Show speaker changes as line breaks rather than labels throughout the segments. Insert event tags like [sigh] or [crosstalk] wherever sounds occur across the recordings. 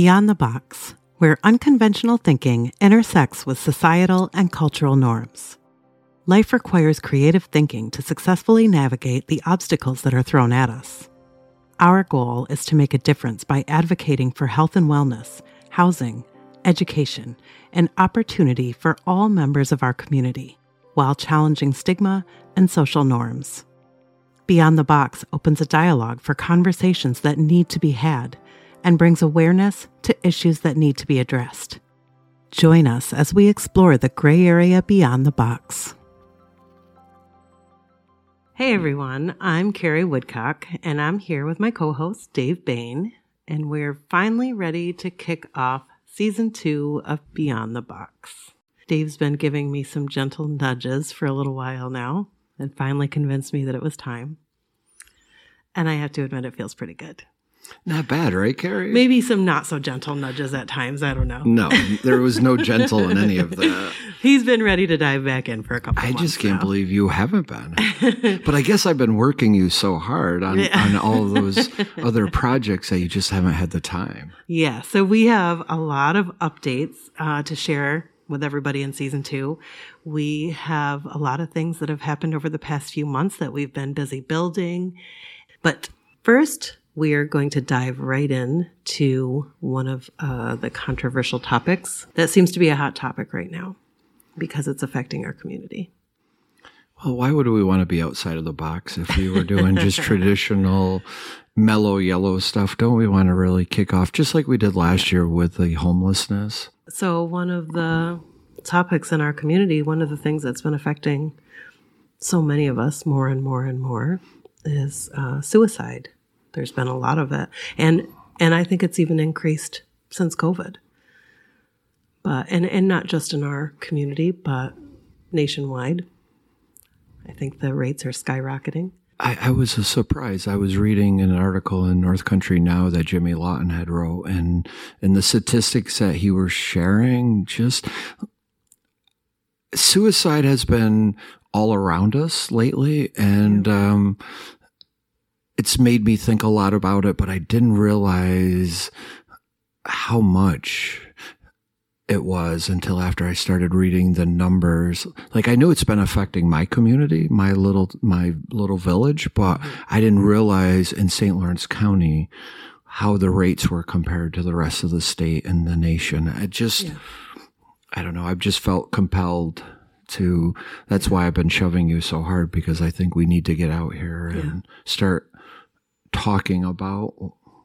Beyond the Box, where unconventional thinking intersects with societal and cultural norms. Life requires creative thinking to successfully navigate the obstacles that are thrown at us. Our goal is to make a difference by advocating for health and wellness, housing, education, and opportunity for all members of our community while challenging stigma and social norms. Beyond the Box opens a dialogue for conversations that need to be had and brings awareness to issues that need to be addressed. Join us as we explore the gray area beyond the box. Hey everyone, I'm Carrie Woodcock, and I'm here with my co host Dave Bain, and we're finally ready to kick off season two of Beyond the Box. Dave's been giving me some gentle nudges for a little while now and finally convinced me that it was time. And I have to admit, it feels pretty good.
Not bad, right, Carrie?
Maybe some not so gentle nudges at times. I don't know.
No, there was no gentle in any of that. [laughs]
He's been ready to dive back in for a couple.
I just can't
now.
believe you haven't been. [laughs] but I guess I've been working you so hard on,
Yeah.
on all those [laughs] other projects that you just haven't had the time.
Yeah, so we have a lot of updates uh, to share with everybody in season two. We have a lot of things that have happened over the past few months that we've been busy building. But first, we are going to dive right in to one of uh, the controversial topics that seems to be a hot topic right now because it's affecting our community.
Well, why would we want to be outside of the box if we were doing just [laughs] traditional mellow yellow stuff? Don't we want to really kick off just like we did last year with the homelessness?
So, one of the topics in our community, one of the things that's been affecting so many of us more and more and more is uh, suicide. There's been a lot of it, and and I think it's even increased since COVID. But and and not just in our community, but nationwide. I think the rates are skyrocketing.
I, I was a surprise. I was reading an article in North Country Now that Jimmy Lawton had wrote, and and the statistics that he was sharing, just suicide has been all around us lately, and um, it's made me think a lot about it. But I didn't realize how much it was until after I started reading the numbers. Like I knew it's been affecting my community, my little my little village, but I didn't realize in St. Lawrence County how the rates were compared to the rest of the state and the nation. I just
Yeah.
I don't know, I've just felt compelled to that's why I've been shoving you so hard because I think we need to get out here and start talking about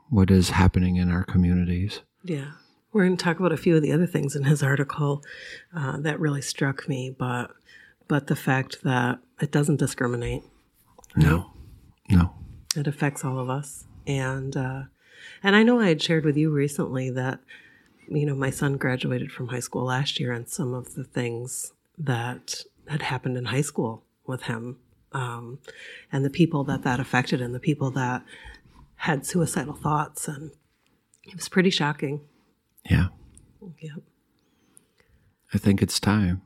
what is happening in our communities.
Yeah. We're going to talk about a few of the other things in his article uh, that really struck me, but but the fact that it doesn't discriminate,
No. No.
it affects all of us, and uh, and I know I had shared with you recently that you know my son graduated from high school last year, and some of the things that had happened in high school with him, um, and the people that that affected, and the people that had suicidal thoughts, and it was pretty shocking.
Yeah.
Yep.
I think it's time.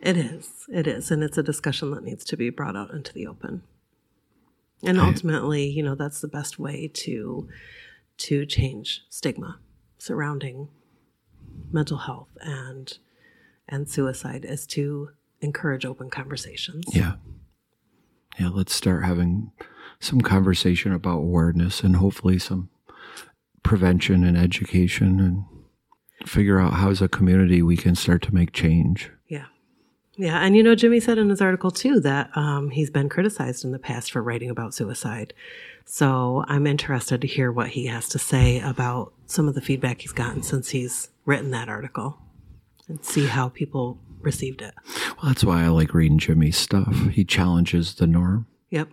It is. It is. And it's a discussion that needs to be brought out into the open. And
I-
ultimately, you know, that's the best way to to change stigma surrounding mental health and and suicide is to encourage open conversations.
Yeah. Yeah, let's start having some conversation about awareness and hopefully some prevention and education and figure out how as a community we can start to make change.
Yeah. Yeah. And you know, Jimmy said in his article too that um, he's been criticized in the past for writing about suicide. So I'm interested to hear what he has to say about some of the feedback he's gotten since he's written that article and see how people received it.
Well, that's why I like reading Jimmy's stuff. He challenges the norm.
Yep.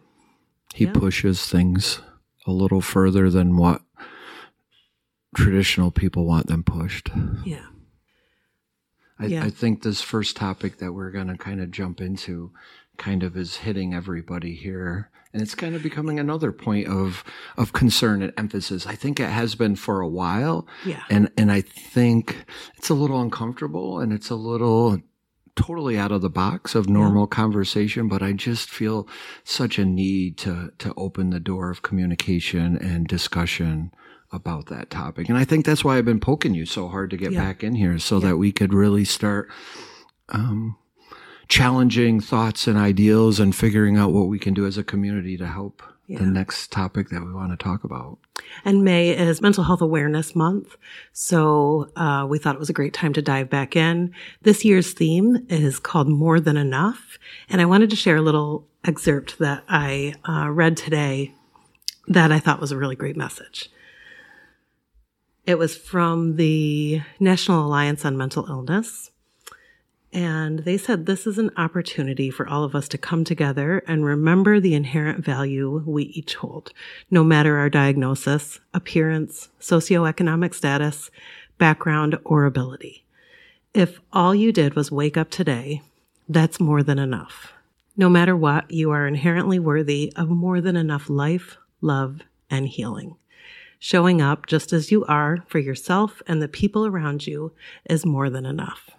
He
Yeah.
pushes things a little further than what traditional people want them pushed.
Yeah.
I,
Yeah.
I think this first topic that we're going to kind of jump into kind of is hitting everybody here. And it's kind of becoming another point of, of concern and emphasis. I think it has been for a while.
Yeah.
And, and I think it's a little uncomfortable and it's a little totally out of the box of normal conversation, but I just feel such a need to, to open the door of communication and discussion about that topic. And I think that's why I've been poking you so hard to get
Yeah.
back in here so that we could really start um, challenging thoughts and ideals and figuring out what we can do as a community to help
Yeah.
the next topic that we want to talk about.
And May is Mental Health Awareness Month. So uh, we thought it was a great time to dive back in. This year's theme is called More Than Enough. And I wanted to share a little excerpt that I uh, read today that I thought was a really great message. It was from the National Alliance on Mental Illness. And they said this is an opportunity for all of us to come together and remember the inherent value we each hold, no matter our diagnosis, appearance, socioeconomic status, background, or ability. If all you did was wake up today, that's more than enough. No matter what, you are inherently worthy of more than enough life, love, and healing. Showing up just as you are for yourself and the people around you is more than enough.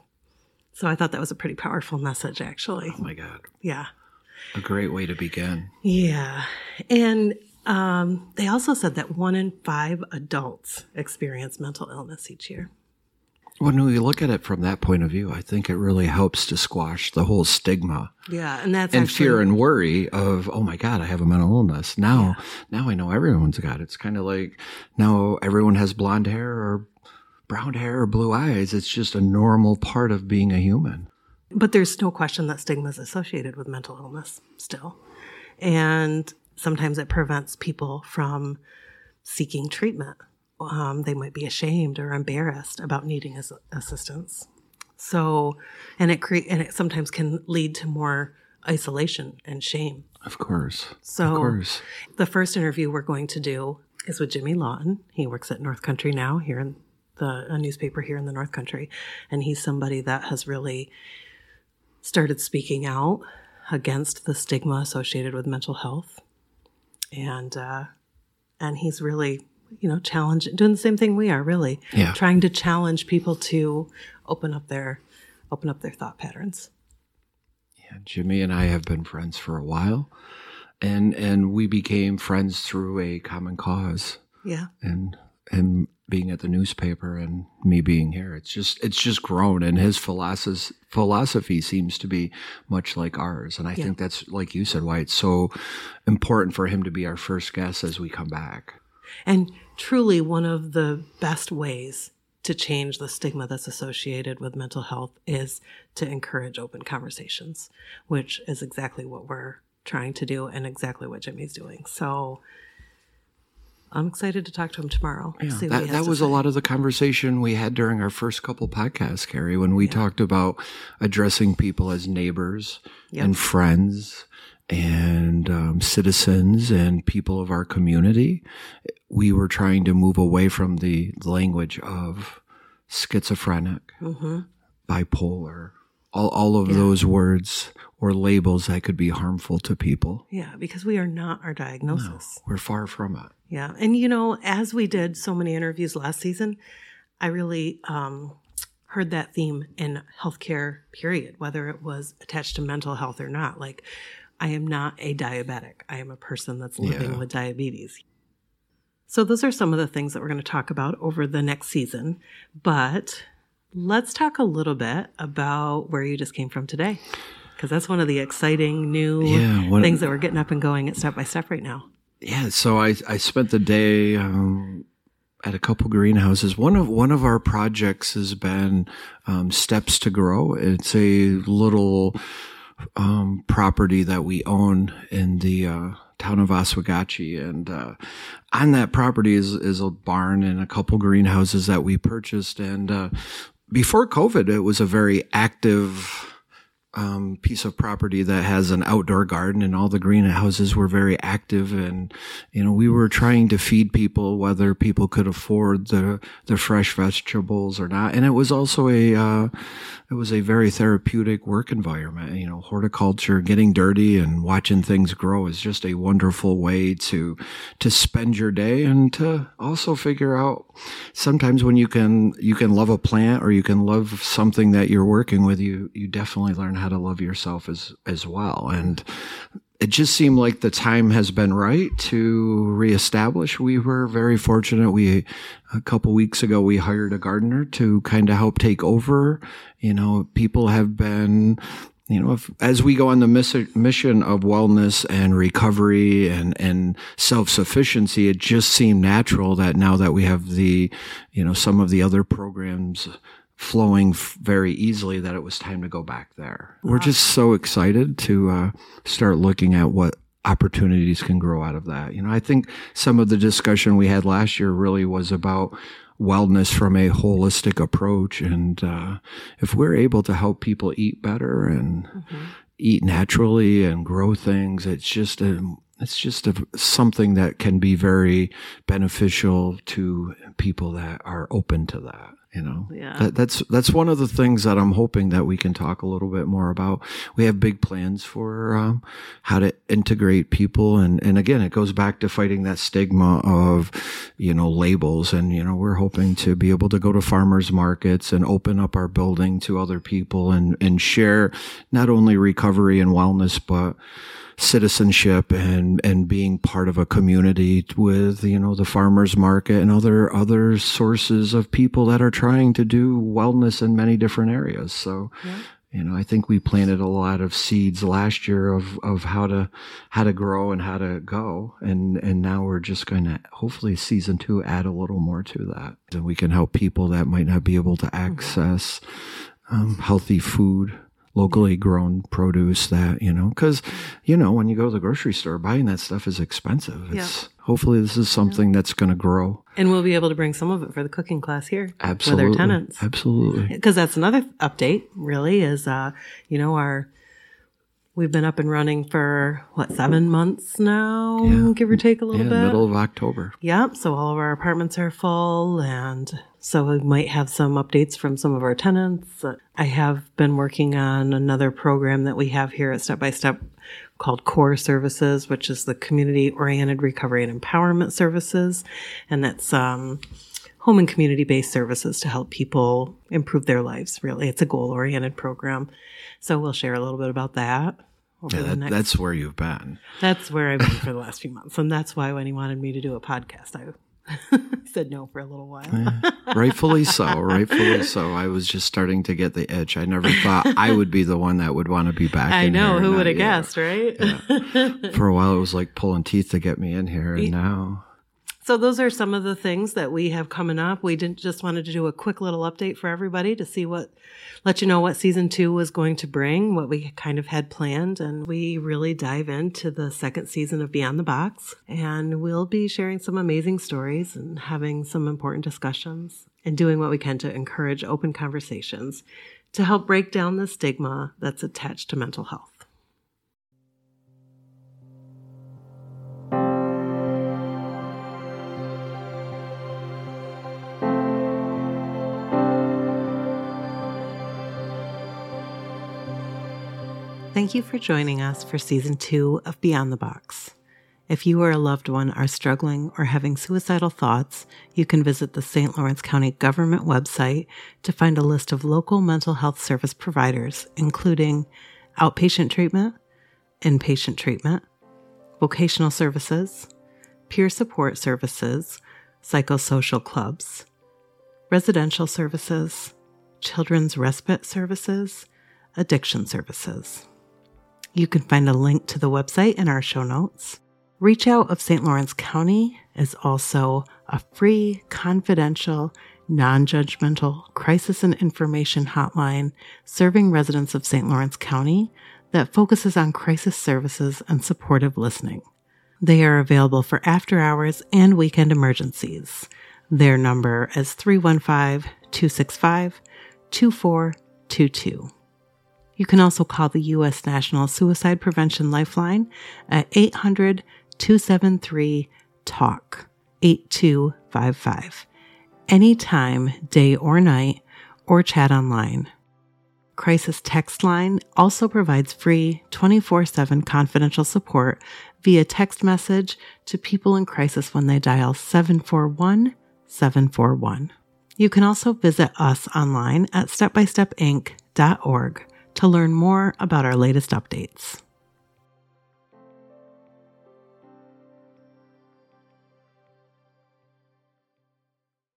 So I thought that was a pretty powerful message, actually.
Oh my God.
Yeah.
A great way to begin.
Yeah. And um, they also said that one in five adults experience mental illness each year.
When we look at it from that point of view, I think it really helps to squash the whole stigma
Yeah. And that's
and
actually,
fear and worry of, oh my God, I have a mental illness. Now, now I know everyone's got it. It's kind of like now everyone has blonde hair or brown hair or blue eyes. It's just a normal part of being a human.
But there's no question that stigma is associated with mental illness still. And sometimes it prevents people from seeking treatment. Um, they might be ashamed or embarrassed about needing as- assistance. So, and it cre- and it sometimes can lead to more isolation and shame.
Of course.
So,
Of course.
the first interview we're going to do is with Jimmy Lawton. He works at North Country now, here in the a newspaper here in the North Country, and he's somebody that has really started speaking out against the stigma associated with mental health, and uh, and he's really you know challenging doing the same thing we are really
Yeah.
trying to challenge people to open up their open up their thought patterns.
Yeah, Jimmy and I have been friends for a while. And and we became friends through a common cause.
Yeah,
and him being at the newspaper and me being here it's just it's just grown and his philosophy philosophy seems to be much like ours and i
Yeah.
think that's like you said why it's so important for him to be our first guest as we come back
And truly, one of the best ways to change the stigma that's associated with mental health is to encourage open conversations, which is exactly what we're trying to do and exactly what Jimmy's doing. So I'm excited to talk to him tomorrow.
yeah, that, that was a lot of the conversation we had during our first couple podcasts carrie when we talked about addressing people as neighbors
Yep.
and friends and um, citizens and people of our community we were trying to move away from the language of schizophrenic,
Mm-hmm.
bipolar, all, all of those words or labels that could be harmful to people.
Yeah, because we are not our diagnosis.
We're far from it.
Yeah. And you know, as we did so many interviews last season, I really um, heard that theme in healthcare, period, whether it was attached to mental health or not. Like, I am not a diabetic, I am a person that's living
Yeah.
with diabetes. So, those are some of the things that we're going to talk about over the next season. But let's talk a little bit about where you just came from today. Because that's one of the exciting new
Yeah, what-
things that we're getting up and going at step by step right now.
Yeah, so I, I spent the day um, at a couple greenhouses. One of one of our projects has been um, Steps to Grow. It's a little um, property that we own in the uh, town of Oswegatchie, and uh, on that property is is a barn and a couple greenhouses that we purchased. And uh, before COVID, it was a very active um, piece of property that has an outdoor garden and all the greenhouses were very active and you know we were trying to feed people whether people could afford the the fresh vegetables or not. And it was also a uh, it was a very therapeutic work environment. You know horticulture getting dirty and watching things grow is just a wonderful way to to spend your day and to also figure out sometimes when you can you can love a plant or you can love something that you're working with you you definitely learn how to love yourself as as well and it just seemed like the time has been right to reestablish. We were very fortunate. We, a couple weeks ago, we hired a gardener to kind of help take over. You know, people have been, you know, if, as we go on the mission of wellness and recovery and, and self-sufficiency, it just seemed natural that now that we have the, you know, some of the other programs flowing f- very easily that it was time to go back there. Wow. We're just so excited to uh, start looking at what opportunities can grow out of that. You know, I think some of the discussion we had last year really was about wellness from a holistic approach. And uh, if we're able to help people eat better and mm-hmm. eat naturally and grow things, it's just a it's just a, something that can be very beneficial to people that are open to that you know
yeah.
That, that's that's one of the things that i'm hoping that we can talk a little bit more about we have big plans for um, how to integrate people and and again it goes back to fighting that stigma of you know labels and you know we're hoping to be able to go to farmers markets and open up our building to other people and and share not only recovery and wellness but citizenship and and being part of a community with you know the farmers market and other other sources of people that are trying to do wellness in many different areas so yeah. you know i think we planted a lot of seeds last year of of how to how to grow and how to go and and now we're just going to hopefully season 2 add a little more to that and we can help people that might not be able to mm-hmm. access um, healthy food locally grown produce that, you know, because, you know, when you go to the grocery store, buying that stuff is expensive. It's yeah. hopefully this is something yeah. that's going to grow.
And we'll be able to bring some of it for the cooking class here.
Absolutely.
With our tenants.
Absolutely.
Because that's another update, really, is, uh, you know, our, We've been up and running for what seven months now, yeah. give or take a little
yeah,
bit.
Middle of October.
Yep. So all of our apartments are full, and so we might have some updates from some of our tenants. I have been working on another program that we have here at Step by Step called Core Services, which is the community oriented recovery and empowerment services. And that's, um, home and community based services to help people improve their lives. Really, it's a goal oriented program. So we'll share a little bit about that.
Yeah, that, next, that's where you've been.
That's where I've been for the [laughs] last few months. And that's why when he wanted me to do a podcast, I [laughs] said no for a little while. yeah,
rightfully so. Rightfully so. I was just starting to get the itch. I never thought I would be the one that would want to be [laughs] back.
I know. Who would have guessed, right?
Yeah. For a while, it was like pulling teeth to get me in here, and now
so those are some of the things that we have coming up. We didn't just wanted to do a quick little update for everybody to see what, let you know what season two was going to bring, what we kind of had planned. And we really dive into the second season of Beyond the Box. And we'll be sharing some amazing stories and having some important discussions and doing what we can to encourage open conversations to help break down the stigma that's attached to mental health. Thank you for joining us for season two of Beyond the Box. If you or a loved one are struggling or having suicidal thoughts, you can visit the St. Lawrence County government website to find a list of local mental health service providers, including outpatient treatment, inpatient treatment, vocational services, peer support services, psychosocial clubs, residential services, children's respite services, addiction services. You can find a link to the website in our show notes. Reach Out of St. Lawrence County is also a free, confidential, non judgmental crisis and information hotline serving residents of St. Lawrence County that focuses on crisis services and supportive listening. They are available for after hours and weekend emergencies. Their number is 315 265 2422. You can also call the U.S. National Suicide Prevention Lifeline at 800 273 TALK 8255 anytime, day or night, or chat online. Crisis Text Line also provides free 24 7 confidential support via text message to people in crisis when they dial 741 741. You can also visit us online at stepbystepinc.org to learn more about our latest updates.